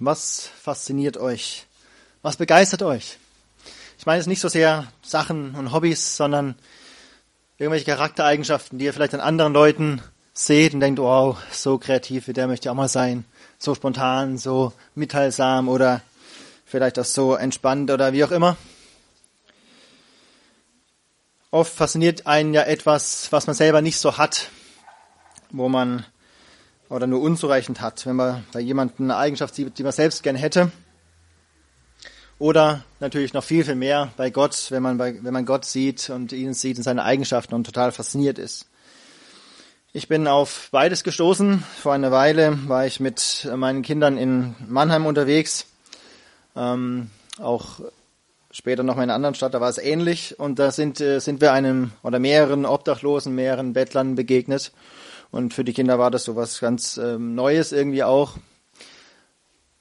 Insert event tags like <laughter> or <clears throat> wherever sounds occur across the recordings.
Was fasziniert euch? Was begeistert euch? Ich meine jetzt nicht so sehr Sachen und Hobbys, sondern irgendwelche Charaktereigenschaften, die ihr vielleicht an anderen Leuten seht und denkt, wow, so kreativ wie der möchte ich auch mal sein. So spontan, so mitteilsam oder vielleicht auch so entspannt oder wie auch immer. Oft fasziniert einen ja etwas, was man selber nicht so hat, wo man oder nur unzureichend hat, wenn man bei jemandem eine Eigenschaft sieht, die man selbst gern hätte. Oder natürlich noch viel, viel mehr bei Gott, wenn man, bei, wenn man Gott sieht und ihn sieht in seinen Eigenschaften und total fasziniert ist. Ich bin auf beides gestoßen. Vor einer Weile war ich mit meinen Kindern in Mannheim unterwegs. Ähm, auch später noch mal in einer anderen Stadt, da war es ähnlich. Und da sind, äh, sind wir einem oder mehreren Obdachlosen, mehreren Bettlern begegnet. Und für die Kinder war das so was ganz ähm, Neues irgendwie auch.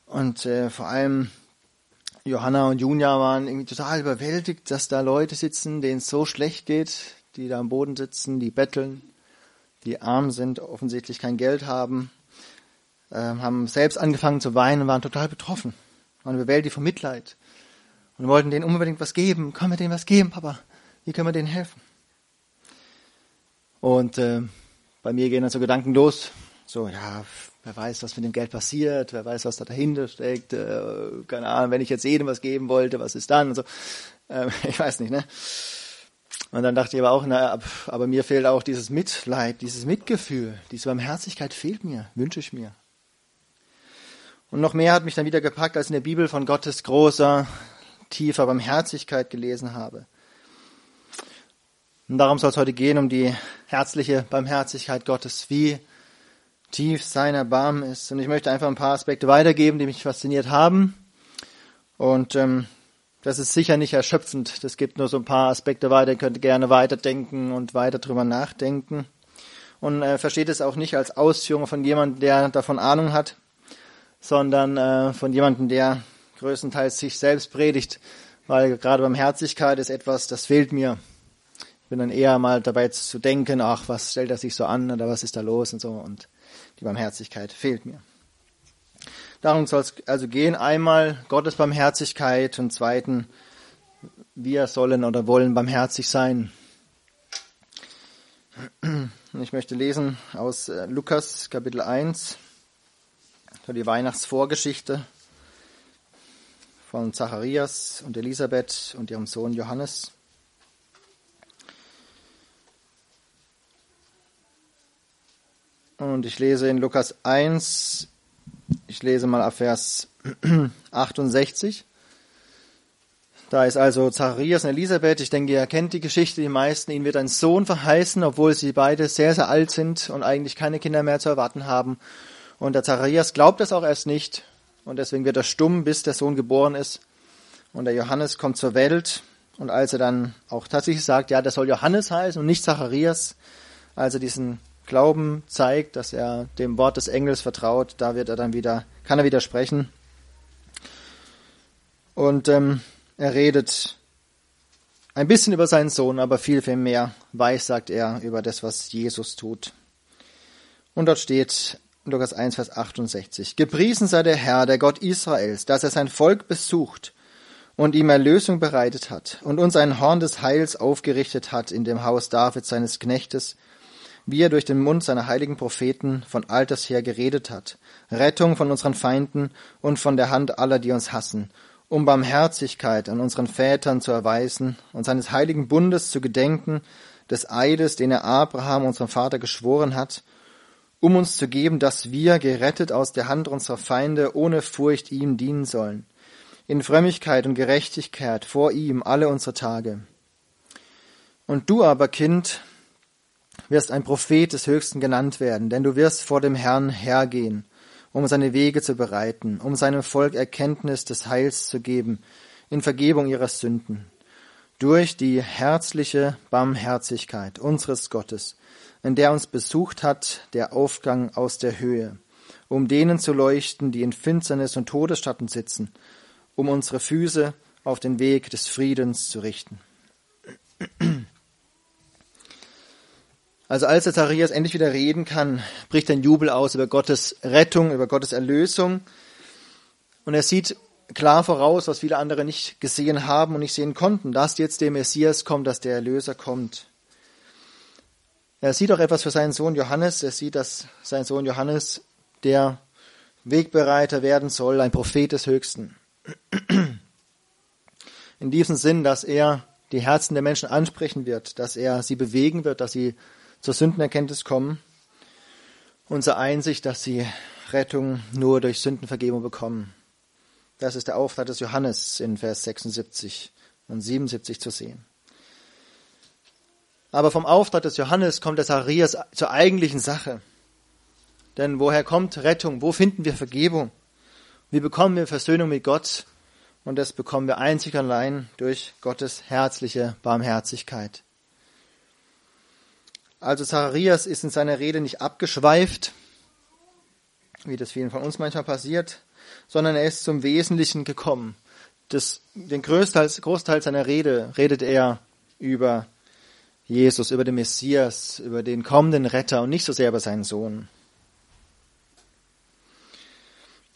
Und äh, vor allem Johanna und Junia waren irgendwie total überwältigt, dass da Leute sitzen, denen es so schlecht geht, die da am Boden sitzen, die betteln, die arm sind, offensichtlich kein Geld haben, äh, haben selbst angefangen zu weinen und waren total betroffen, waren überwältigt von Mitleid und wollten denen unbedingt was geben. Können wir denen was geben, Papa? Wie können wir denen helfen? Und äh, bei mir gehen dann so Gedanken los, so, ja, wer weiß, was mit dem Geld passiert, wer weiß, was da dahinter steckt, äh, keine Ahnung, wenn ich jetzt jedem was geben wollte, was ist dann und so. Äh, <laughs> ich weiß nicht, ne? Und dann dachte ich aber auch, na, aber mir fehlt auch dieses Mitleid, dieses Mitgefühl, diese Barmherzigkeit fehlt mir, wünsche ich mir. Und noch mehr hat mich dann wieder gepackt, als in der Bibel von Gottes großer, tiefer Barmherzigkeit gelesen habe. Und darum soll es heute gehen, um die herzliche Barmherzigkeit Gottes, wie tief sein Erbarmen ist. Und ich möchte einfach ein paar Aspekte weitergeben, die mich fasziniert haben. Und ähm, das ist sicher nicht erschöpfend. Das gibt nur so ein paar Aspekte weiter. Ihr könnt gerne weiterdenken und weiter drüber nachdenken. Und äh, versteht es auch nicht als Ausführung von jemandem, der davon Ahnung hat, sondern äh, von jemandem, der größtenteils sich selbst predigt, weil gerade Barmherzigkeit ist etwas, das fehlt mir bin dann eher mal dabei zu denken, ach, was stellt er sich so an oder was ist da los und so. Und die Barmherzigkeit fehlt mir. Darum soll es also gehen. Einmal Gottes Barmherzigkeit und zweiten, wir sollen oder wollen barmherzig sein. Ich möchte lesen aus äh, Lukas Kapitel 1, die Weihnachtsvorgeschichte von Zacharias und Elisabeth und ihrem Sohn Johannes. Und ich lese in Lukas 1, ich lese mal ab Vers <clears throat> 68. Da ist also Zacharias und Elisabeth. Ich denke, ihr kennt die Geschichte, die meisten. Ihnen wird ein Sohn verheißen, obwohl sie beide sehr, sehr alt sind und eigentlich keine Kinder mehr zu erwarten haben. Und der Zacharias glaubt das auch erst nicht. Und deswegen wird er stumm, bis der Sohn geboren ist. Und der Johannes kommt zur Welt. Und als er dann auch tatsächlich sagt, ja, der soll Johannes heißen und nicht Zacharias, als er diesen Glauben zeigt, dass er dem Wort des Engels vertraut, da wird er dann wieder, kann er wieder sprechen. Und ähm, er redet ein bisschen über seinen Sohn, aber viel, viel mehr weiß, sagt er, über das, was Jesus tut. Und dort steht Lukas 1, Vers 68. Gepriesen sei der Herr, der Gott Israels, dass er sein Volk besucht und ihm Erlösung bereitet hat und uns ein Horn des Heils aufgerichtet hat in dem Haus Davids seines Knechtes, wie er durch den Mund seiner heiligen Propheten von alters her geredet hat, Rettung von unseren Feinden und von der Hand aller, die uns hassen, um Barmherzigkeit an unseren Vätern zu erweisen und seines heiligen Bundes zu gedenken, des Eides, den er Abraham, unserem Vater, geschworen hat, um uns zu geben, dass wir, gerettet aus der Hand unserer Feinde, ohne Furcht ihm dienen sollen, in Frömmigkeit und Gerechtigkeit vor ihm alle unsere Tage. Und du aber, Kind, wirst ein Prophet des Höchsten genannt werden, denn du wirst vor dem Herrn hergehen, um seine Wege zu bereiten, um seinem Volk Erkenntnis des Heils zu geben, in Vergebung ihrer Sünden, durch die herzliche Barmherzigkeit unseres Gottes, in der uns besucht hat der Aufgang aus der Höhe, um denen zu leuchten, die in Finsternis und Todesschatten sitzen, um unsere Füße auf den Weg des Friedens zu richten. Also als der Zacharias endlich wieder reden kann, bricht ein Jubel aus über Gottes Rettung, über Gottes Erlösung. Und er sieht klar voraus, was viele andere nicht gesehen haben und nicht sehen konnten, dass jetzt der Messias kommt, dass der Erlöser kommt. Er sieht auch etwas für seinen Sohn Johannes. Er sieht, dass sein Sohn Johannes der Wegbereiter werden soll, ein Prophet des Höchsten. In diesem Sinn, dass er die Herzen der Menschen ansprechen wird, dass er sie bewegen wird, dass sie zur Sündenerkenntnis kommen. Unsere Einsicht, dass sie Rettung nur durch Sündenvergebung bekommen. Das ist der Auftrag des Johannes in Vers 76 und 77 zu sehen. Aber vom Auftrag des Johannes kommt der Zacharias zur eigentlichen Sache. Denn woher kommt Rettung? Wo finden wir Vergebung? Wie bekommen wir Versöhnung mit Gott? Und das bekommen wir einzig allein durch Gottes herzliche Barmherzigkeit. Also Zacharias ist in seiner Rede nicht abgeschweift, wie das vielen von uns manchmal passiert, sondern er ist zum Wesentlichen gekommen. Das, den Großteil, Großteil seiner Rede redet er über Jesus, über den Messias, über den kommenden Retter und nicht so sehr über seinen Sohn.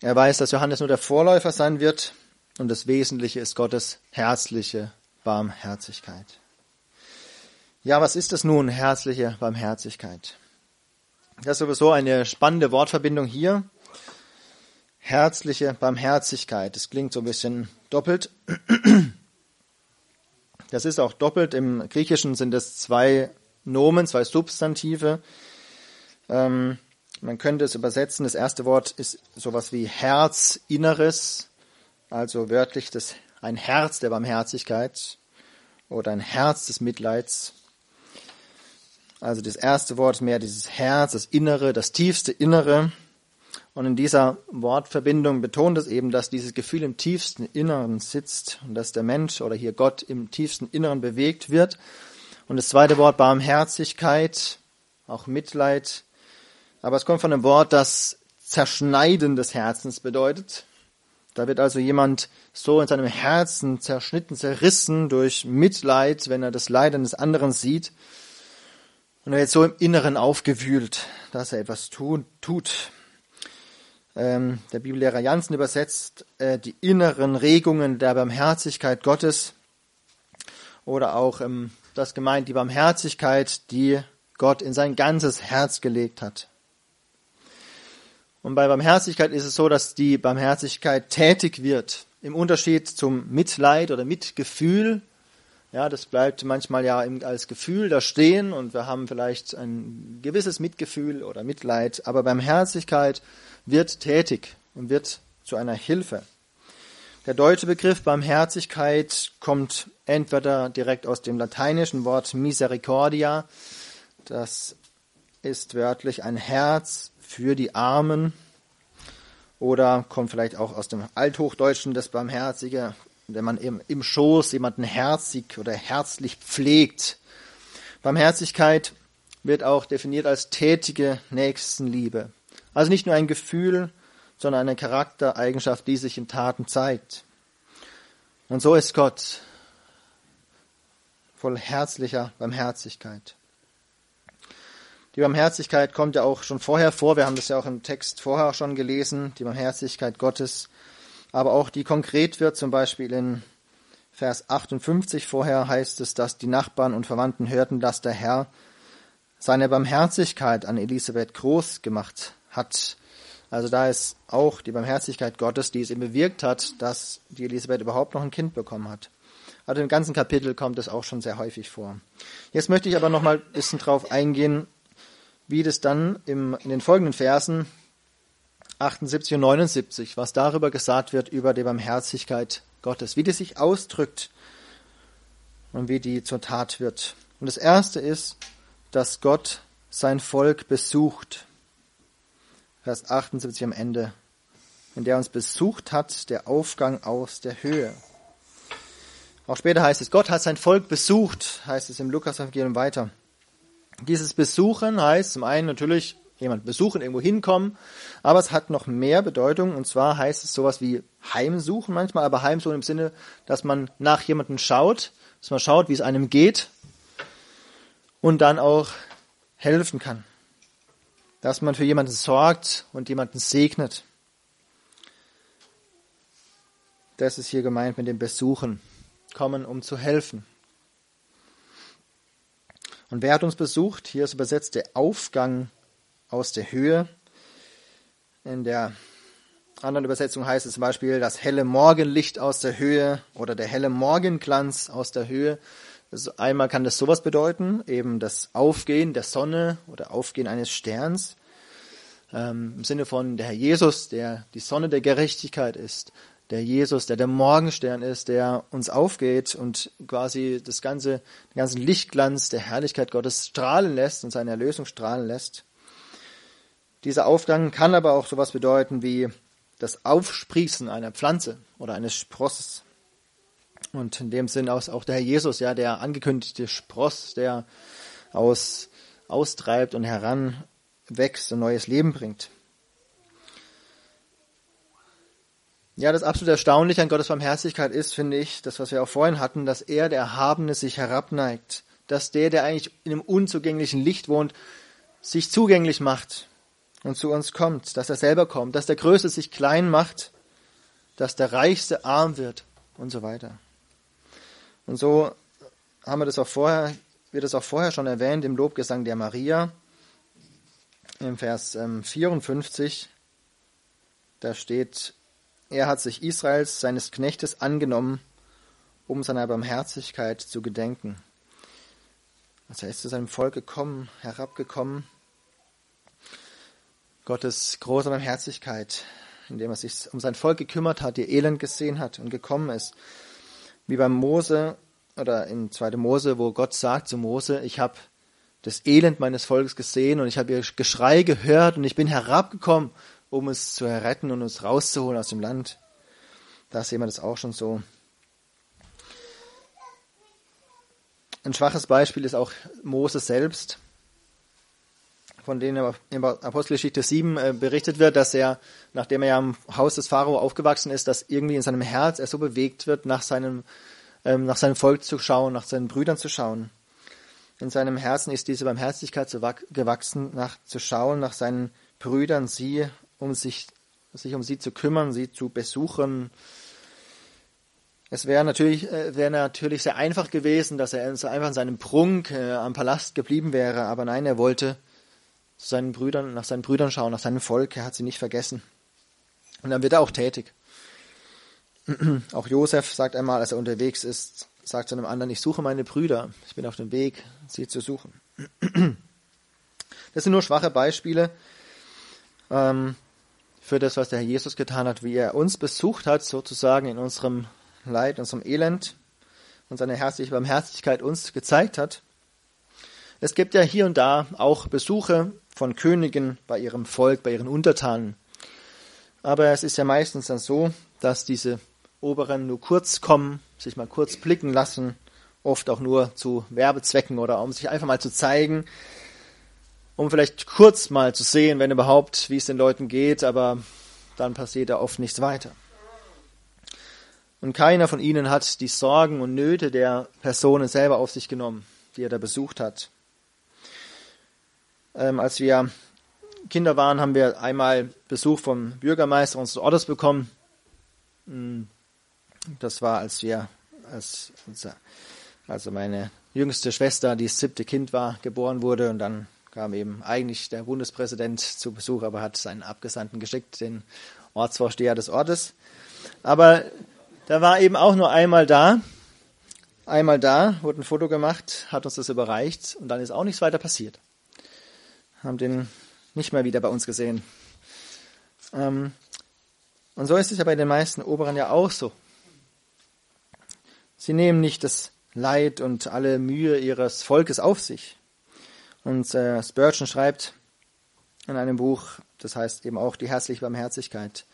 Er weiß, dass Johannes nur der Vorläufer sein wird und das Wesentliche ist Gottes herzliche Barmherzigkeit. Ja, was ist das nun, herzliche Barmherzigkeit? Das ist sowieso eine spannende Wortverbindung hier. Herzliche Barmherzigkeit. Das klingt so ein bisschen doppelt. Das ist auch doppelt. Im Griechischen sind es zwei Nomen, zwei Substantive. Ähm, man könnte es übersetzen. Das erste Wort ist sowas wie Herzinneres, also wörtlich das, ein Herz der Barmherzigkeit oder ein Herz des Mitleids. Also das erste Wort ist mehr dieses Herz, das Innere, das tiefste Innere. Und in dieser Wortverbindung betont es eben, dass dieses Gefühl im tiefsten Inneren sitzt und dass der Mensch oder hier Gott im tiefsten Inneren bewegt wird. Und das zweite Wort Barmherzigkeit, auch Mitleid. Aber es kommt von einem Wort, das Zerschneiden des Herzens bedeutet. Da wird also jemand so in seinem Herzen zerschnitten, zerrissen durch Mitleid, wenn er das Leiden des anderen sieht. Und er wird so im Inneren aufgewühlt, dass er etwas tun, tut. Ähm, der Bibellehrer Jansen übersetzt äh, die inneren Regungen der Barmherzigkeit Gottes oder auch ähm, das gemeint die Barmherzigkeit, die Gott in sein ganzes Herz gelegt hat. Und bei Barmherzigkeit ist es so, dass die Barmherzigkeit tätig wird. Im Unterschied zum Mitleid oder Mitgefühl. Ja, das bleibt manchmal ja als Gefühl da stehen und wir haben vielleicht ein gewisses Mitgefühl oder Mitleid. Aber Barmherzigkeit wird tätig und wird zu einer Hilfe. Der deutsche Begriff Barmherzigkeit kommt entweder direkt aus dem lateinischen Wort Misericordia, das ist wörtlich ein Herz für die Armen, oder kommt vielleicht auch aus dem Althochdeutschen das Barmherzige, wenn man im, im Schoß jemanden herzig oder herzlich pflegt. Barmherzigkeit wird auch definiert als tätige Nächstenliebe. Also nicht nur ein Gefühl, sondern eine Charaktereigenschaft, die sich in Taten zeigt. Und so ist Gott voll herzlicher Barmherzigkeit. Die Barmherzigkeit kommt ja auch schon vorher vor. Wir haben das ja auch im Text vorher schon gelesen, die Barmherzigkeit Gottes. Aber auch die konkret wird, zum Beispiel in Vers 58 vorher heißt es, dass die Nachbarn und Verwandten hörten, dass der Herr seine Barmherzigkeit an Elisabeth groß gemacht hat. Also da ist auch die Barmherzigkeit Gottes, die es ihm bewirkt hat, dass die Elisabeth überhaupt noch ein Kind bekommen hat. Also im ganzen Kapitel kommt es auch schon sehr häufig vor. Jetzt möchte ich aber noch mal ein bisschen drauf eingehen, wie das dann im, in den folgenden Versen 78 und 79, was darüber gesagt wird, über die Barmherzigkeit Gottes, wie die sich ausdrückt und wie die zur Tat wird. Und das erste ist, dass Gott sein Volk besucht. Vers 78 am Ende. Wenn der uns besucht hat, der Aufgang aus der Höhe. Auch später heißt es, Gott hat sein Volk besucht, heißt es im Lukas-Evangelium weiter. Dieses Besuchen heißt zum einen natürlich jemand besuchen, irgendwo hinkommen, aber es hat noch mehr Bedeutung und zwar heißt es sowas wie Heimsuchen manchmal, aber Heimsuchen im Sinne, dass man nach jemandem schaut, dass man schaut, wie es einem geht und dann auch helfen kann. Dass man für jemanden sorgt und jemanden segnet. Das ist hier gemeint mit dem Besuchen. Kommen, um zu helfen. Und wer hat uns besucht? Hier ist übersetzt der Aufgang aus der Höhe. In der anderen Übersetzung heißt es zum Beispiel das helle Morgenlicht aus der Höhe oder der helle Morgenglanz aus der Höhe. Also einmal kann das sowas bedeuten, eben das Aufgehen der Sonne oder Aufgehen eines Sterns. Ähm, Im Sinne von der Herr Jesus, der die Sonne der Gerechtigkeit ist. Der Jesus, der der Morgenstern ist, der uns aufgeht und quasi das ganze, den ganzen Lichtglanz der Herrlichkeit Gottes strahlen lässt und seine Erlösung strahlen lässt. Dieser Aufgang kann aber auch sowas bedeuten wie das Aufsprießen einer Pflanze oder eines Sprosses. Und in dem Sinn auch der Herr Jesus, ja, der angekündigte Spross, der aus, austreibt und heranwächst und neues Leben bringt. Ja, das absolut Erstaunliche an Gottes Barmherzigkeit ist, finde ich, das, was wir auch vorhin hatten, dass er, der Erhabene, sich herabneigt. Dass der, der eigentlich in einem unzugänglichen Licht wohnt, sich zugänglich macht und zu uns kommt, dass er selber kommt, dass der Größte sich klein macht, dass der Reichste arm wird und so weiter. Und so haben wir das auch vorher, wird es auch vorher schon erwähnt im Lobgesang der Maria, im Vers 54, ähm, da steht, er hat sich Israels, seines Knechtes, angenommen, um seiner Barmherzigkeit zu gedenken. Also er ist zu seinem Volk gekommen, herabgekommen, Gottes große Barmherzigkeit, indem er sich um sein Volk gekümmert hat, ihr Elend gesehen hat und gekommen ist. Wie beim Mose oder in 2. Mose, wo Gott sagt zu Mose, ich habe das Elend meines Volkes gesehen und ich habe ihr Geschrei gehört und ich bin herabgekommen, um es zu erretten und uns rauszuholen aus dem Land. Da sehen wir das auch schon so. Ein schwaches Beispiel ist auch Mose selbst von denen in Apostelgeschichte 7 äh, berichtet wird, dass er, nachdem er ja im Haus des Pharao aufgewachsen ist, dass irgendwie in seinem Herz er so bewegt wird, nach seinem, ähm, nach seinem Volk zu schauen, nach seinen Brüdern zu schauen. In seinem Herzen ist diese Barmherzigkeit so gewachsen, nach, zu schauen nach seinen Brüdern, sie, um sich, sich um sie zu kümmern, sie zu besuchen. Es wäre natürlich, äh, wäre natürlich sehr einfach gewesen, dass er einfach in seinem Prunk äh, am Palast geblieben wäre, aber nein, er wollte zu seinen Brüdern, nach seinen Brüdern schauen, nach seinem Volk, er hat sie nicht vergessen. Und dann wird er auch tätig. <clears throat> Auch Josef sagt einmal, als er unterwegs ist, sagt zu einem anderen, ich suche meine Brüder, ich bin auf dem Weg, sie zu suchen. <clears throat> Das sind nur schwache Beispiele ähm, für das, was der Herr Jesus getan hat, wie er uns besucht hat, sozusagen in unserem Leid, unserem Elend und seine herzliche Barmherzigkeit uns gezeigt hat. Es gibt ja hier und da auch Besuche von Königen bei ihrem Volk, bei ihren Untertanen. Aber es ist ja meistens dann so, dass diese Oberen nur kurz kommen, sich mal kurz blicken lassen, oft auch nur zu Werbezwecken oder um sich einfach mal zu zeigen, um vielleicht kurz mal zu sehen, wenn überhaupt, wie es den Leuten geht, aber dann passiert da oft nichts weiter. Und keiner von ihnen hat die Sorgen und Nöte der Personen selber auf sich genommen, die er da besucht hat. Ähm, als wir Kinder waren, haben wir einmal Besuch vom Bürgermeister unseres Ortes bekommen. Hm, das war, als wir, als, also meine jüngste Schwester, die das siebte Kind war, geboren wurde und dann kam eben eigentlich der Bundespräsident zu Besuch, aber hat seinen Abgesandten geschickt, den Ortsvorsteher des Ortes. Aber da war eben auch nur einmal da, einmal da, wurde ein Foto gemacht, hat uns das überreicht und dann ist auch nichts weiter passiert haben den nicht mehr wieder bei uns gesehen. Ähm, und so ist es ja bei den meisten Oberen ja auch so. Sie nehmen nicht das Leid und alle Mühe ihres Volkes auf sich. Und äh, Spurgeon schreibt in einem Buch, das heißt eben auch die herzliche Barmherzigkeit.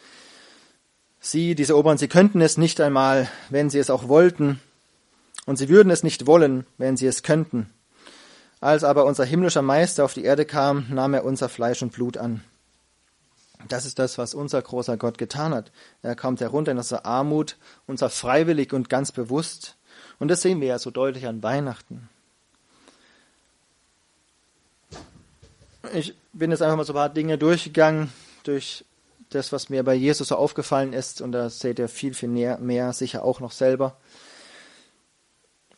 Sie, diese Oberen, sie könnten es nicht einmal, wenn sie es auch wollten, und sie würden es nicht wollen, wenn sie es könnten. Als aber unser himmlischer Meister auf die Erde kam, nahm er unser Fleisch und Blut an. Das ist das, was unser großer Gott getan hat. Er kommt herunter in unsere Armut, unser freiwillig und ganz bewusst. Und das sehen wir ja so deutlich an Weihnachten. Ich bin jetzt einfach mal so ein paar Dinge durchgegangen, durch das, was mir bei Jesus so aufgefallen ist, und da seht ihr viel, viel mehr, mehr sicher auch noch selber.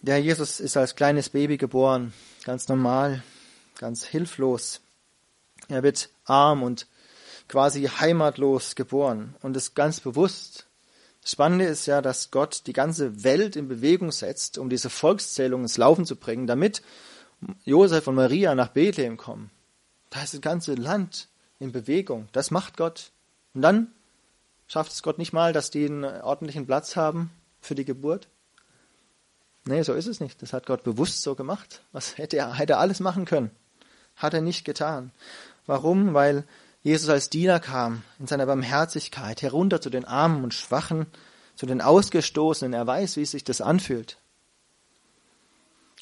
Der Jesus ist als kleines Baby geboren, ganz normal, ganz hilflos. Er wird arm und quasi heimatlos geboren und ist ganz bewusst. Das Spannende ist ja, dass Gott die ganze Welt in Bewegung setzt, um diese Volkszählung ins Laufen zu bringen, damit Josef und Maria nach Bethlehem kommen. Da ist das ganze Land in Bewegung. Das macht Gott. Und dann schafft es Gott nicht mal, dass die einen ordentlichen Platz haben für die Geburt. Nee, so ist es nicht. Das hat Gott bewusst so gemacht. Was hätte er, hätte er alles machen können? Hat er nicht getan. Warum? Weil Jesus als Diener kam, in seiner Barmherzigkeit, herunter zu den Armen und Schwachen, zu den Ausgestoßenen. Er weiß, wie sich das anfühlt.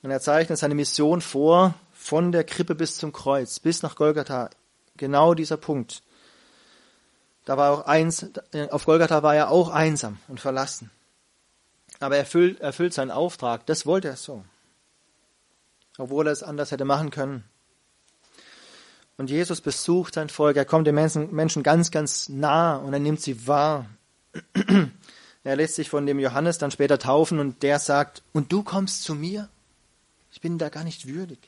Und er zeichnet seine Mission vor, von der Krippe bis zum Kreuz, bis nach Golgatha. Genau dieser Punkt. Da war auch eins, auf Golgatha war er auch einsam und verlassen. Aber er erfüllt, erfüllt seinen Auftrag. Das wollte er so. Obwohl er es anders hätte machen können. Und Jesus besucht sein Volk. Er kommt den Menschen, Menschen ganz, ganz nah und er nimmt sie wahr. Er lässt sich von dem Johannes dann später taufen und der sagt, und du kommst zu mir? Ich bin da gar nicht würdig.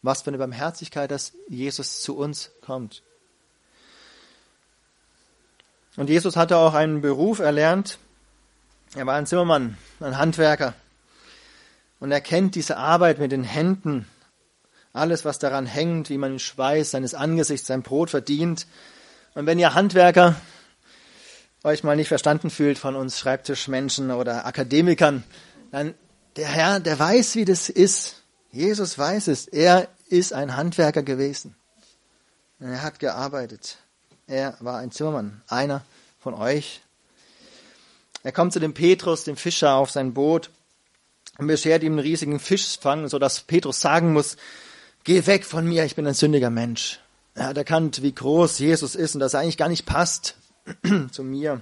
Was für eine Barmherzigkeit, dass Jesus zu uns kommt. Und Jesus hatte auch einen Beruf erlernt. Er war ein Zimmermann, ein Handwerker. Und er kennt diese Arbeit mit den Händen, alles, was daran hängt, wie man den Schweiß seines Angesichts sein Brot verdient. Und wenn ihr Handwerker euch mal nicht verstanden fühlt von uns Schreibtischmenschen oder Akademikern, dann der Herr, der weiß, wie das ist. Jesus weiß es. Er ist ein Handwerker gewesen. Er hat gearbeitet. Er war ein Zimmermann, einer von euch. Er kommt zu dem Petrus, dem Fischer, auf sein Boot und beschert ihm einen riesigen Fischfang, so dass Petrus sagen muss, geh weg von mir, ich bin ein sündiger Mensch. Er hat erkannt, wie groß Jesus ist und dass er eigentlich gar nicht passt <clears throat> zu mir.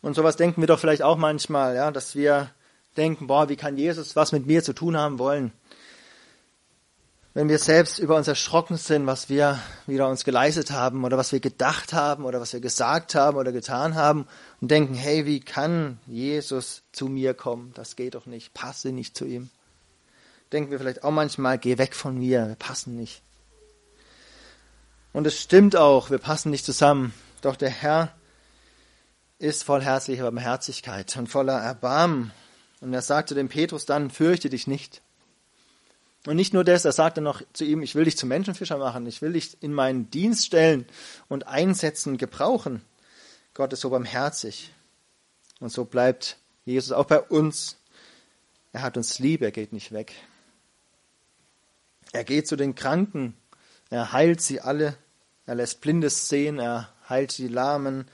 Und sowas denken wir doch vielleicht auch manchmal, ja, dass wir denken, boah, wie kann Jesus was mit mir zu tun haben wollen? Wenn wir selbst über uns erschrocken sind, was wir wieder uns geleistet haben oder was wir gedacht haben oder was wir gesagt haben oder getan haben und denken, hey, wie kann Jesus zu mir kommen? Das geht doch nicht, passe nicht zu ihm denken wir vielleicht auch manchmal, geh weg von mir, wir passen nicht. Und es stimmt auch, wir passen nicht zusammen. Doch der Herr ist voll herzlicher Barmherzigkeit und voller Erbarmen. Und er sagte dem Petrus dann, fürchte dich nicht. Und nicht nur das, er sagte noch zu ihm, ich will dich zum Menschenfischer machen, ich will dich in meinen Dienst stellen und einsetzen, gebrauchen. Gott ist so barmherzig. Und so bleibt Jesus auch bei uns. Er hat uns lieb, er geht nicht weg. Er geht zu den Kranken, er heilt sie alle, er lässt Blindes sehen, er heilt die Lahmen,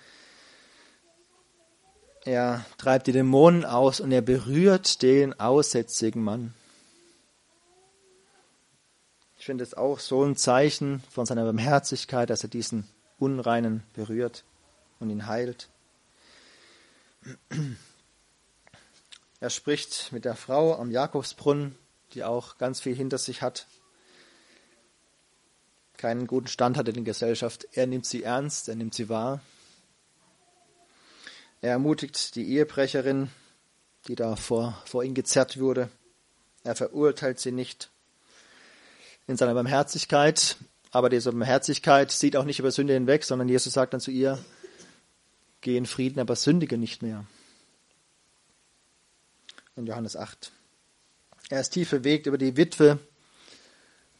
er treibt die Dämonen aus und er berührt den aussätzigen Mann. Ich finde es auch so ein Zeichen von seiner Barmherzigkeit, dass er diesen Unreinen berührt und ihn heilt. Er spricht mit der Frau am Jakobsbrunnen, die auch ganz viel hinter sich hat, keinen guten Stand hat in der Gesellschaft. Er nimmt sie ernst, er nimmt sie wahr. Er ermutigt die Ehebrecherin, die da vor, vor ihn gezerrt wurde. Er verurteilt sie nicht in seiner Barmherzigkeit, aber diese Barmherzigkeit sieht auch nicht über Sünde hinweg, sondern Jesus sagt dann zu ihr, geh in Frieden, aber sündige nicht mehr. In Johannes 8. Er ist tief bewegt über die Witwe,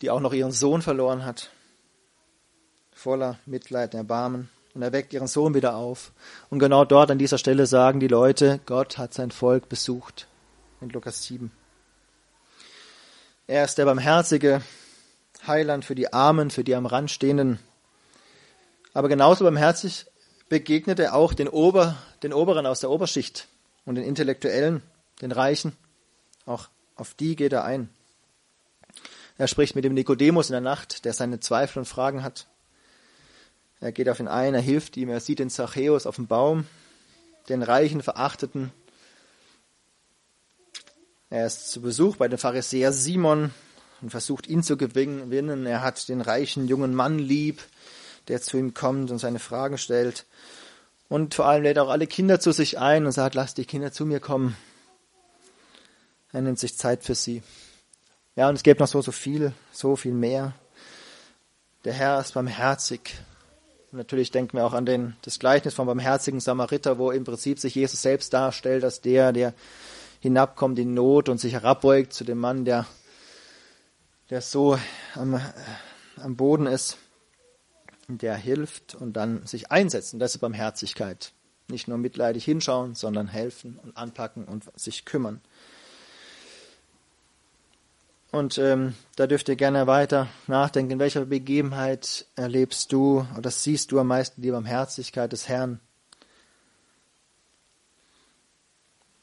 die auch noch ihren Sohn verloren hat voller Mitleid und Erbarmen. Und er weckt ihren Sohn wieder auf. Und genau dort an dieser Stelle sagen die Leute, Gott hat sein Volk besucht. In Lukas 7. Er ist der barmherzige Heiland für die Armen, für die am Rand stehenden. Aber genauso barmherzig begegnet er auch den, Ober, den Oberen aus der Oberschicht und den Intellektuellen, den Reichen. Auch auf die geht er ein. Er spricht mit dem Nikodemus in der Nacht, der seine Zweifel und Fragen hat. Er geht auf ihn ein, er hilft ihm, er sieht den Zachäus auf dem Baum, den reichen Verachteten. Er ist zu Besuch bei dem Pharisäer Simon und versucht ihn zu gewinnen. Er hat den reichen jungen Mann lieb, der zu ihm kommt und seine Fragen stellt. Und vor allem lädt auch alle Kinder zu sich ein und sagt, lasst die Kinder zu mir kommen. Er nimmt sich Zeit für sie. Ja, und es gibt noch so, so viel, so viel mehr. Der Herr ist barmherzig. Und natürlich denken wir auch an den, das Gleichnis vom barmherzigen Samariter, wo im Prinzip sich Jesus selbst darstellt als der, der hinabkommt in Not und sich herabbeugt zu dem Mann, der, der so am, am Boden ist, der hilft und dann sich einsetzt. Und das ist Barmherzigkeit. Nicht nur mitleidig hinschauen, sondern helfen und anpacken und sich kümmern. Und ähm, da dürft ihr gerne weiter nachdenken, in welcher Begebenheit erlebst du oder siehst du am meisten die Barmherzigkeit des Herrn.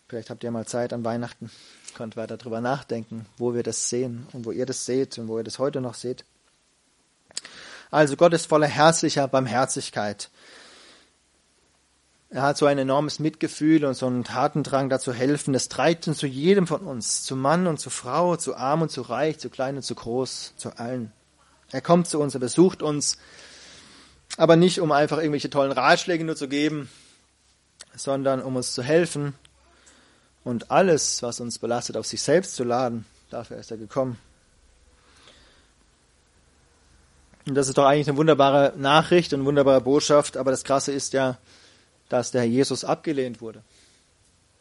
Vielleicht habt ihr mal Zeit an Weihnachten, könnt weiter darüber nachdenken, wo wir das sehen und wo ihr das seht und wo ihr das heute noch seht. Also Gott ist voller herzlicher Barmherzigkeit. Er hat so ein enormes Mitgefühl und so einen Tatendrang dazu helfen. Das treibt ihn zu jedem von uns, zu Mann und zu Frau, zu arm und zu reich, zu klein und zu groß, zu allen. Er kommt zu uns, er besucht uns, aber nicht um einfach irgendwelche tollen Ratschläge nur zu geben, sondern um uns zu helfen und alles, was uns belastet, auf sich selbst zu laden. Dafür ist er gekommen. Und das ist doch eigentlich eine wunderbare Nachricht und wunderbare Botschaft, aber das Krasse ist ja, dass der Herr Jesus abgelehnt wurde.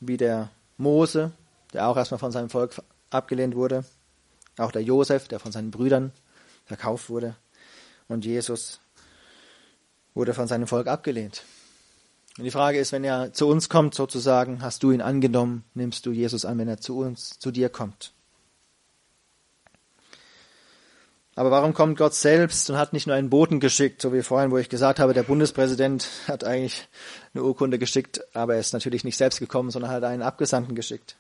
Wie der Mose, der auch erstmal von seinem Volk abgelehnt wurde. Auch der Josef, der von seinen Brüdern verkauft wurde. Und Jesus wurde von seinem Volk abgelehnt. Und die Frage ist, wenn er zu uns kommt, sozusagen, hast du ihn angenommen, nimmst du Jesus an, wenn er zu uns, zu dir kommt. Aber warum kommt Gott selbst und hat nicht nur einen Boten geschickt, so wie vorhin, wo ich gesagt habe, der Bundespräsident hat eigentlich eine Urkunde geschickt, aber er ist natürlich nicht selbst gekommen, sondern hat einen Abgesandten geschickt.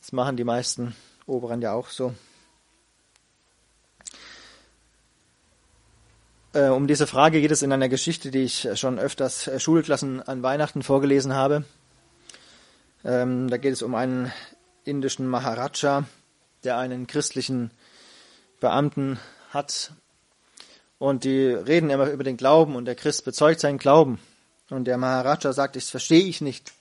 Das machen die meisten Oberen ja auch so. Äh, um diese Frage geht es in einer Geschichte, die ich schon öfters äh, Schulklassen an Weihnachten vorgelesen habe. Ähm, da geht es um einen indischen Maharaja, der einen christlichen Beamten hat. Und die reden immer über den Glauben und der Christ bezeugt seinen Glauben. Und der Maharaja sagt, das verstehe ich nicht.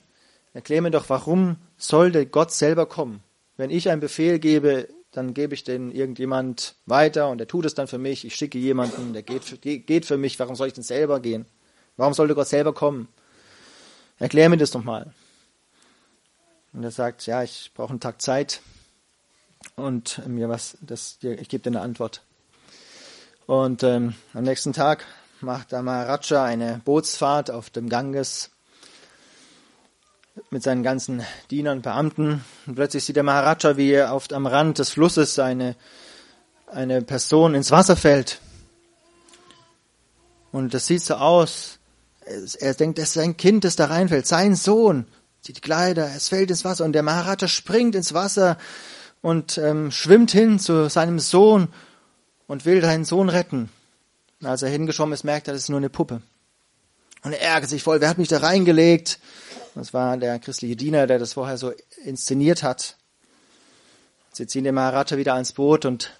Erklär mir doch, warum sollte Gott selber kommen? Wenn ich einen Befehl gebe, dann gebe ich den irgendjemand weiter und der tut es dann für mich. Ich schicke jemanden, der geht für, geht für mich. Warum soll ich denn selber gehen? Warum sollte Gott selber kommen? Erklär mir das doch mal. Und er sagt, ja, ich brauche einen Tag Zeit und mir was, das, ich gebe dir eine Antwort. Und ähm, am nächsten Tag macht der Maharaja eine Bootsfahrt auf dem Ganges mit seinen ganzen Dienern, Beamten. Und plötzlich sieht der Maharaja, wie er oft am Rand des Flusses eine, eine Person ins Wasser fällt. Und das sieht so aus. Er denkt, das ist sein Kind, das da reinfällt, sein Sohn. Sieht die Kleider, es fällt ins Wasser und der Maharaja springt ins Wasser und ähm, schwimmt hin zu seinem Sohn und will seinen Sohn retten. Und als er hingeschwommen ist, merkt er, das ist nur eine Puppe. Und er ärgert sich voll, wer hat mich da reingelegt? Das war der christliche Diener, der das vorher so inszeniert hat. Sie ziehen den Maharaja wieder ans Boot und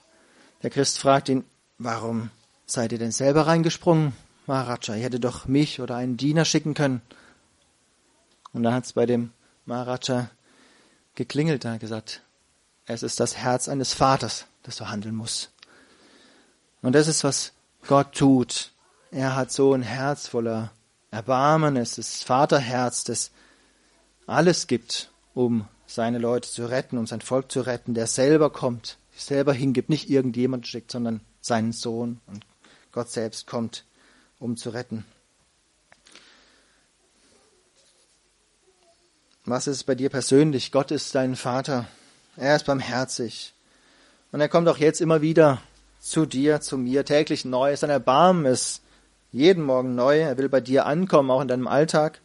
der Christ fragt ihn, warum seid ihr denn selber reingesprungen, Maharaja? Ihr hättet doch mich oder einen Diener schicken können. Und dann hat es bei dem Maharaja geklingelt, hat gesagt, es ist das Herz eines Vaters, das so handeln muss. Und das ist, was Gott tut. Er hat so ein Herz voller Erbarmen. Es ist das Vaterherz, das alles gibt, um seine Leute zu retten, um sein Volk zu retten, der selber kommt, selber hingibt, nicht irgendjemand schickt, sondern seinen Sohn. Und Gott selbst kommt, um zu retten. Was ist bei dir persönlich? Gott ist dein Vater. Er ist barmherzig. Und er kommt auch jetzt immer wieder zu dir, zu mir, täglich neu. Sein Erbarmen ist jeden Morgen neu. Er will bei dir ankommen, auch in deinem Alltag.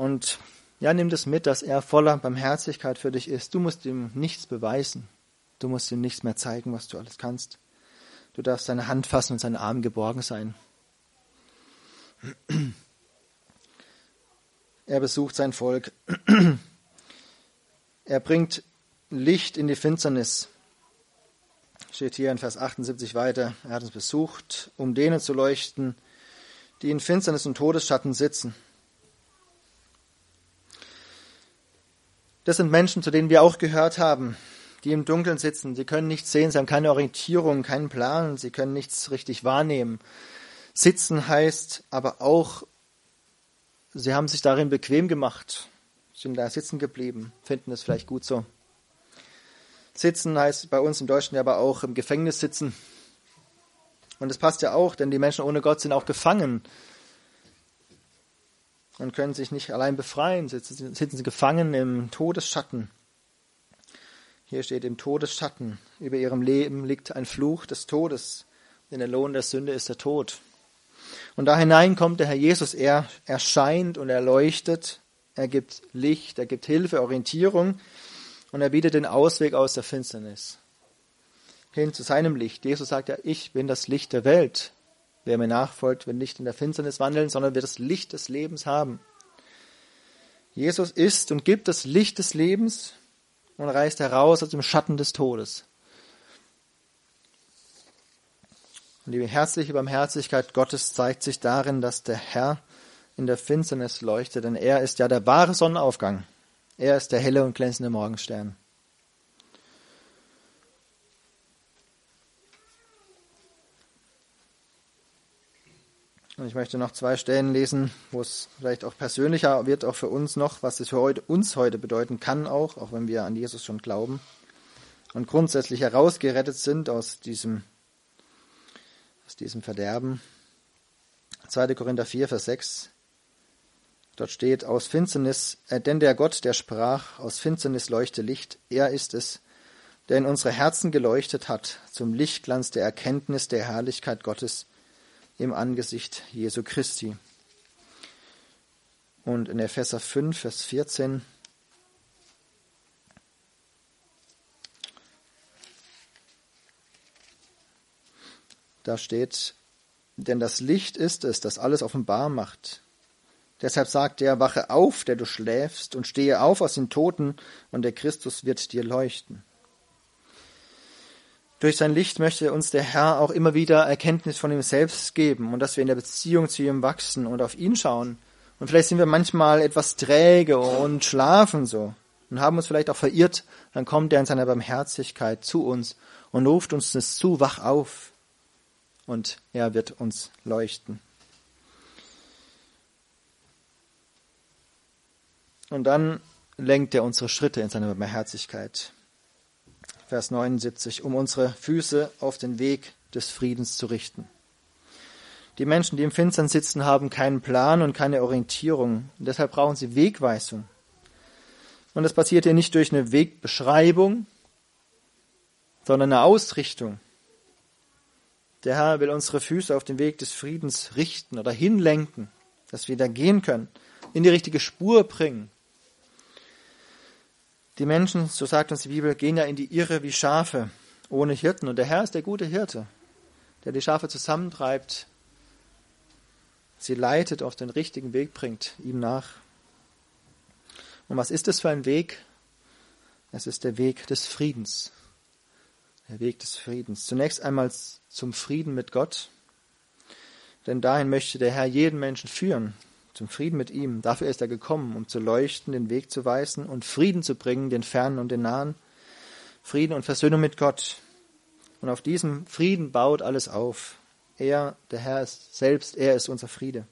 Und ja, nimm das mit, dass er voller Barmherzigkeit für dich ist. Du musst ihm nichts beweisen. Du musst ihm nichts mehr zeigen, was du alles kannst. Du darfst seine Hand fassen und seinen Arm geborgen sein. Er besucht sein Volk. Er bringt Licht in die Finsternis. Steht hier in Vers 78 weiter. Er hat uns besucht, um denen zu leuchten, die in Finsternis und Todesschatten sitzen. Das sind Menschen, zu denen wir auch gehört haben, die im Dunkeln sitzen. Sie können nichts sehen, sie haben keine Orientierung, keinen Plan, sie können nichts richtig wahrnehmen. Sitzen heißt aber auch, sie haben sich darin bequem gemacht, sind da sitzen geblieben, finden es vielleicht gut so. Sitzen heißt bei uns im Deutschen aber auch im Gefängnis sitzen. Und es passt ja auch, denn die Menschen ohne Gott sind auch gefangen und können sich nicht allein befreien, sitzen, sitzen sie gefangen im Todesschatten. Hier steht im Todesschatten, über ihrem Leben liegt ein Fluch des Todes, denn der Lohn der Sünde ist der Tod. Und da hinein kommt der Herr Jesus, er erscheint und er leuchtet, er gibt Licht, er gibt Hilfe, Orientierung und er bietet den Ausweg aus der Finsternis hin zu seinem Licht. Jesus sagt ja, ich bin das Licht der Welt. Wer mir nachfolgt, wird nicht in der Finsternis wandeln, sondern wird das Licht des Lebens haben. Jesus ist und gibt das Licht des Lebens und reißt heraus aus dem Schatten des Todes. Und die herzliche Barmherzigkeit Gottes zeigt sich darin, dass der Herr in der Finsternis leuchtet, denn er ist ja der wahre Sonnenaufgang. Er ist der helle und glänzende Morgenstern. Und ich möchte noch zwei Stellen lesen, wo es vielleicht auch persönlicher wird, auch für uns noch, was es für heute, uns heute bedeuten kann, auch, auch wenn wir an Jesus schon glauben und grundsätzlich herausgerettet sind aus diesem, aus diesem Verderben. 2. Korinther 4, Vers 6. Dort steht, aus Finsternis, äh, denn der Gott, der sprach, aus Finsternis leuchte Licht, er ist es, der in unsere Herzen geleuchtet hat, zum Lichtglanz der Erkenntnis der Herrlichkeit Gottes im Angesicht Jesu Christi. Und in Epheser 5, Vers 14 Da steht, denn das Licht ist es, das alles offenbar macht. Deshalb sagt er, wache auf, der du schläfst, und stehe auf aus den Toten, und der Christus wird dir leuchten. Durch sein Licht möchte uns der Herr auch immer wieder Erkenntnis von ihm selbst geben und dass wir in der Beziehung zu ihm wachsen und auf ihn schauen. Und vielleicht sind wir manchmal etwas träge und schlafen so und haben uns vielleicht auch verirrt. Dann kommt er in seiner Barmherzigkeit zu uns und ruft uns das zu, wach auf. Und er wird uns leuchten. Und dann lenkt er unsere Schritte in seiner Barmherzigkeit. Vers 79, um unsere Füße auf den Weg des Friedens zu richten. Die Menschen, die im Finstern sitzen, haben keinen Plan und keine Orientierung. Und deshalb brauchen sie Wegweisung. Und das passiert hier nicht durch eine Wegbeschreibung, sondern eine Ausrichtung. Der Herr will unsere Füße auf den Weg des Friedens richten oder hinlenken, dass wir da gehen können, in die richtige Spur bringen, die Menschen, so sagt uns die Bibel, gehen ja in die Irre wie Schafe ohne Hirten. Und der Herr ist der gute Hirte, der die Schafe zusammentreibt, sie leitet, auf den richtigen Weg bringt, ihm nach. Und was ist das für ein Weg? Es ist der Weg des Friedens. Der Weg des Friedens. Zunächst einmal zum Frieden mit Gott. Denn dahin möchte der Herr jeden Menschen führen zum Frieden mit ihm. Dafür ist er gekommen, um zu leuchten, den Weg zu weisen und Frieden zu bringen, den Fernen und den Nahen. Frieden und Versöhnung mit Gott. Und auf diesem Frieden baut alles auf. Er, der Herr ist selbst, er ist unser Friede.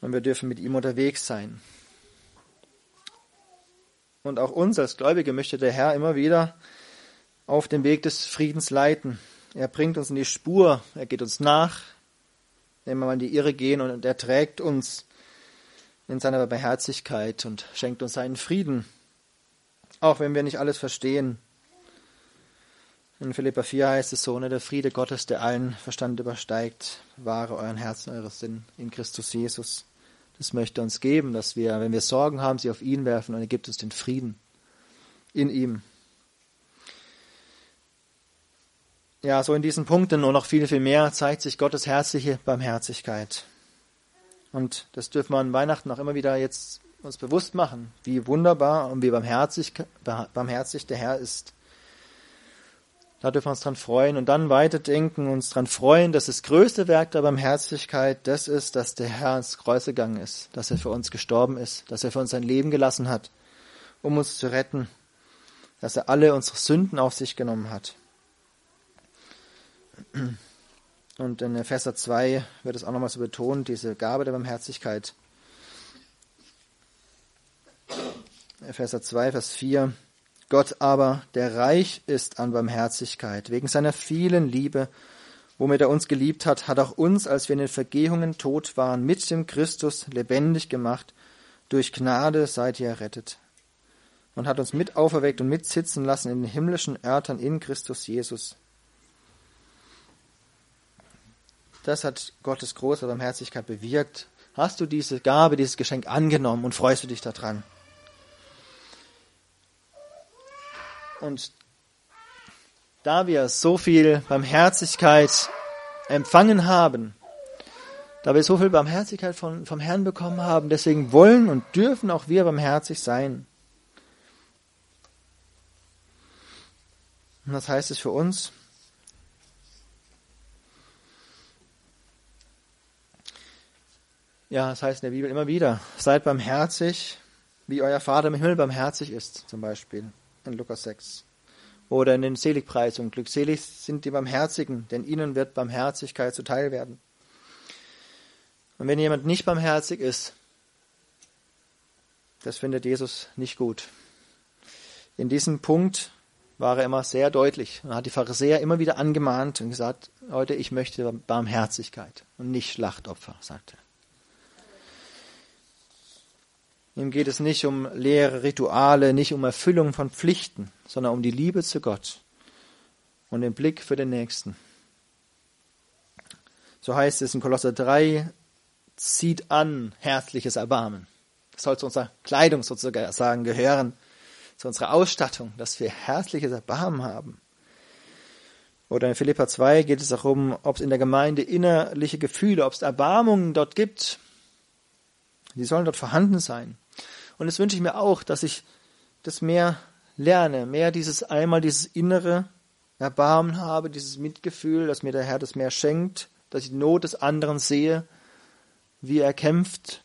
Und wir dürfen mit ihm unterwegs sein. Und auch uns als Gläubige möchte der Herr immer wieder auf den Weg des Friedens leiten. Er bringt uns in die Spur, er geht uns nach, wenn wir mal in die Irre gehen und er trägt uns in seiner Beherzigkeit und schenkt uns seinen Frieden, auch wenn wir nicht alles verstehen. In Philippa 4 heißt es so, ne, der Friede Gottes, der allen Verstand übersteigt, wahre euren Herzen, eure Sinn in Christus Jesus. Das möchte uns geben, dass wir, wenn wir Sorgen haben, sie auf ihn werfen und er gibt uns den Frieden in ihm. Ja, so in diesen Punkten und noch viel, viel mehr zeigt sich Gottes herzliche Barmherzigkeit. Und das dürfen wir an Weihnachten auch immer wieder jetzt uns bewusst machen, wie wunderbar und wie barmherzig, barmherzig der Herr ist. Da dürfen wir uns dran freuen und dann weiterdenken, uns dran freuen, dass das größte Werk der Barmherzigkeit das ist, dass der Herr ins Kreuz gegangen ist, dass er für uns gestorben ist, dass er für uns sein Leben gelassen hat, um uns zu retten, dass er alle unsere Sünden auf sich genommen hat. Und in Epheser 2 wird es auch nochmal so betont, diese Gabe der Barmherzigkeit. Epheser 2, Vers 4. Gott aber, der reich ist an Barmherzigkeit, wegen seiner vielen Liebe, womit er uns geliebt hat, hat auch uns, als wir in den Vergehungen tot waren, mit dem Christus lebendig gemacht. Durch Gnade seid ihr errettet. Und hat uns mit auferweckt und mitsitzen lassen in den himmlischen Örtern in Christus Jesus. Das hat Gottes große Barmherzigkeit bewirkt. Hast du diese Gabe, dieses Geschenk angenommen und freust du dich daran? Und da wir so viel Barmherzigkeit empfangen haben, da wir so viel Barmherzigkeit von, vom Herrn bekommen haben, deswegen wollen und dürfen auch wir barmherzig sein. Und was heißt es für uns? Ja, das heißt in der Bibel immer wieder, seid barmherzig, wie euer Vater im Himmel barmherzig ist, zum Beispiel in Lukas 6. Oder in den Seligpreisungen. Glückselig sind die Barmherzigen, denn ihnen wird Barmherzigkeit zuteil werden. Und wenn jemand nicht barmherzig ist, das findet Jesus nicht gut. In diesem Punkt war er immer sehr deutlich und hat die Pharisäer immer wieder angemahnt und gesagt, Leute, ich möchte Barmherzigkeit und nicht Schlachtopfer, sagt er. Ihm geht es nicht um leere Rituale, nicht um Erfüllung von Pflichten, sondern um die Liebe zu Gott und den Blick für den Nächsten. So heißt es in Kolosser 3, zieht an herzliches Erbarmen. Das soll zu unserer Kleidung sozusagen gehören, zu unserer Ausstattung, dass wir herzliches Erbarmen haben. Oder in Philippa 2 geht es darum, ob es in der Gemeinde innerliche Gefühle, ob es Erbarmungen dort gibt. Die sollen dort vorhanden sein. Und das wünsche ich mir auch, dass ich das mehr lerne, mehr dieses einmal dieses innere Erbarmen habe, dieses Mitgefühl, dass mir der Herr das mehr schenkt, dass ich die Not des anderen sehe, wie er kämpft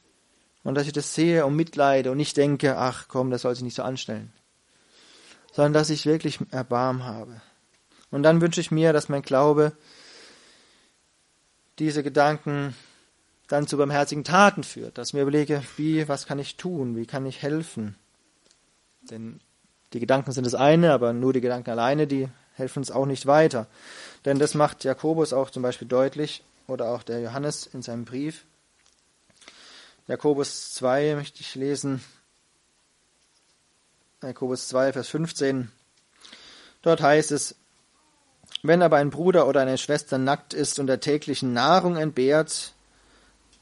und dass ich das sehe und mitleide und nicht denke, ach komm, das soll sich nicht so anstellen, sondern dass ich wirklich Erbarmen habe. Und dann wünsche ich mir, dass mein Glaube diese Gedanken dann zu barmherzigen Taten führt, dass ich mir überlege, wie, was kann ich tun, wie kann ich helfen? Denn die Gedanken sind das eine, aber nur die Gedanken alleine, die helfen uns auch nicht weiter. Denn das macht Jakobus auch zum Beispiel deutlich, oder auch der Johannes in seinem Brief. Jakobus 2 möchte ich lesen. Jakobus 2, Vers 15. Dort heißt es, wenn aber ein Bruder oder eine Schwester nackt ist und der täglichen Nahrung entbehrt,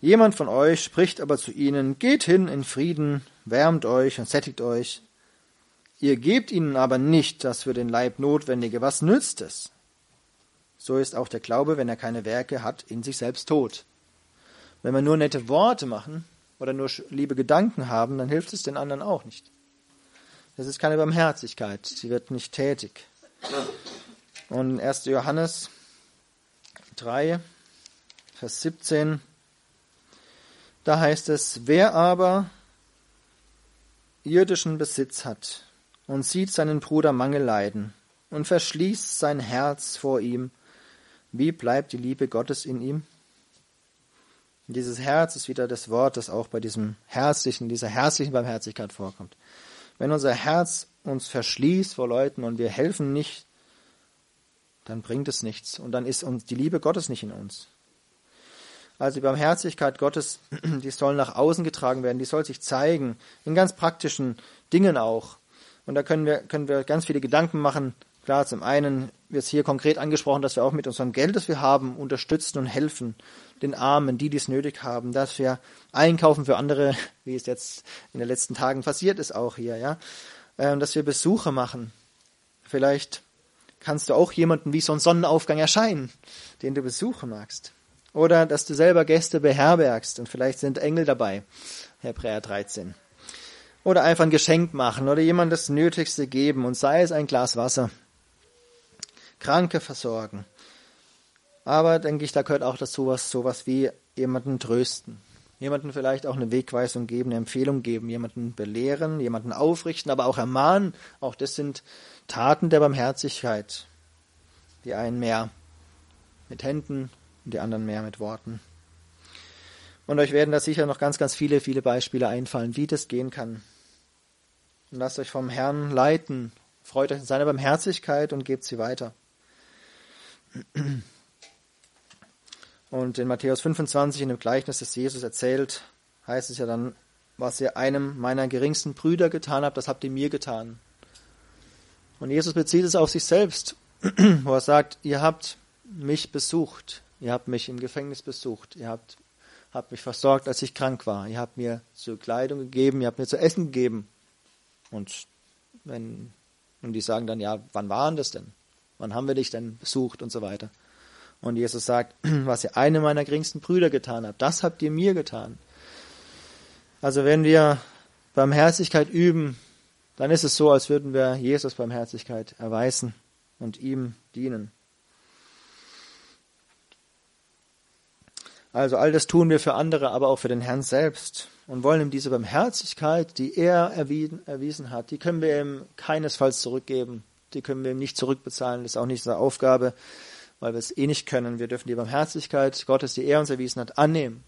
Jemand von euch spricht aber zu ihnen, geht hin in Frieden, wärmt euch und sättigt euch. Ihr gebt ihnen aber nicht das für den Leib Notwendige. Was nützt es? So ist auch der Glaube, wenn er keine Werke hat, in sich selbst tot. Wenn wir nur nette Worte machen oder nur liebe Gedanken haben, dann hilft es den anderen auch nicht. Das ist keine Barmherzigkeit, sie wird nicht tätig. Und 1. Johannes 3, Vers 17, da heißt es, wer aber irdischen Besitz hat und sieht seinen Bruder Mangel leiden und verschließt sein Herz vor ihm, wie bleibt die Liebe Gottes in ihm? Dieses Herz ist wieder das Wort, das auch bei diesem herzlichen, dieser herzlichen Barmherzigkeit vorkommt. Wenn unser Herz uns verschließt vor Leuten und wir helfen nicht, dann bringt es nichts und dann ist uns die Liebe Gottes nicht in uns. Also die Barmherzigkeit Gottes, <clears throat> die soll nach außen getragen werden, die soll sich zeigen, in ganz praktischen Dingen auch. Und da können wir, können wir ganz viele Gedanken machen. Klar, zum einen wird es hier konkret angesprochen, dass wir auch mit unserem Geld, das wir haben, unterstützen und helfen den Armen, die dies nötig haben, dass wir einkaufen für andere, <laughs> wie es jetzt in den letzten Tagen passiert ist auch hier, ja, ähm, dass wir Besuche machen. Vielleicht kannst du auch jemanden wie so ein Sonnenaufgang erscheinen, den du besuchen magst. Oder dass du selber Gäste beherbergst und vielleicht sind Engel dabei. Hebräer 13. Oder einfach ein Geschenk machen oder jemand das Nötigste geben und sei es ein Glas Wasser. Kranke versorgen. Aber denke ich, da gehört auch dazu was, sowas wie jemanden trösten. Jemanden vielleicht auch eine Wegweisung geben, eine Empfehlung geben, jemanden belehren, jemanden aufrichten, aber auch ermahnen. Auch das sind Taten der Barmherzigkeit. Die einen mehr mit Händen und die anderen mehr mit Worten. Und euch werden da sicher noch ganz, ganz viele, viele Beispiele einfallen, wie das gehen kann. Und lasst euch vom Herrn leiten. Freut euch in seiner Barmherzigkeit und gebt sie weiter. Und in Matthäus 25, in dem Gleichnis, das Jesus erzählt, heißt es ja dann, was ihr einem meiner geringsten Brüder getan habt, das habt ihr mir getan. Und Jesus bezieht es auf sich selbst, wo er sagt, ihr habt mich besucht, ihr habt mich im Gefängnis besucht, ihr habt, habt mich versorgt, als ich krank war, ihr habt mir zur Kleidung gegeben, ihr habt mir zu essen gegeben. Und wenn, und die sagen dann, ja, wann waren das denn? Wann haben wir dich denn besucht und so weiter? Und Jesus sagt, <clears throat> was ihr einem meiner geringsten Brüder getan habt, das habt ihr mir getan. Also wenn wir Barmherzigkeit üben, dann ist es so, als würden wir Jesus Barmherzigkeit erweisen und ihm dienen. Also all das tun wir für andere, aber auch für den Herrn selbst und wollen ihm diese Barmherzigkeit, die er erwiesen, erwiesen hat, die können wir ihm keinesfalls zurückgeben. Die können wir ihm nicht zurückbezahlen. Das ist auch nicht unsere Aufgabe weil wir es eh nicht können. Wir dürfen die Barmherzigkeit Gottes, die er uns erwiesen hat, annehmen,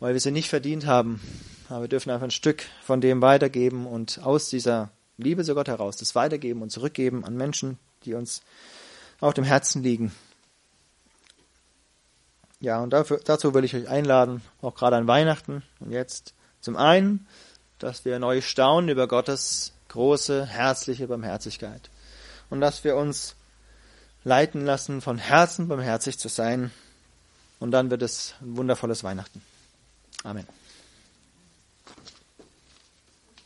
weil wir sie nicht verdient haben. Aber wir dürfen einfach ein Stück von dem weitergeben und aus dieser Liebe zu Gott heraus das weitergeben und zurückgeben an Menschen, die uns auf dem Herzen liegen. Ja, und dafür, dazu will ich euch einladen, auch gerade an Weihnachten und jetzt zum einen, dass wir neu staunen über Gottes große, herzliche Barmherzigkeit und dass wir uns leiten lassen, von Herzen barmherzig zu sein. Und dann wird es ein wundervolles Weihnachten. Amen.